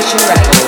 Station Records.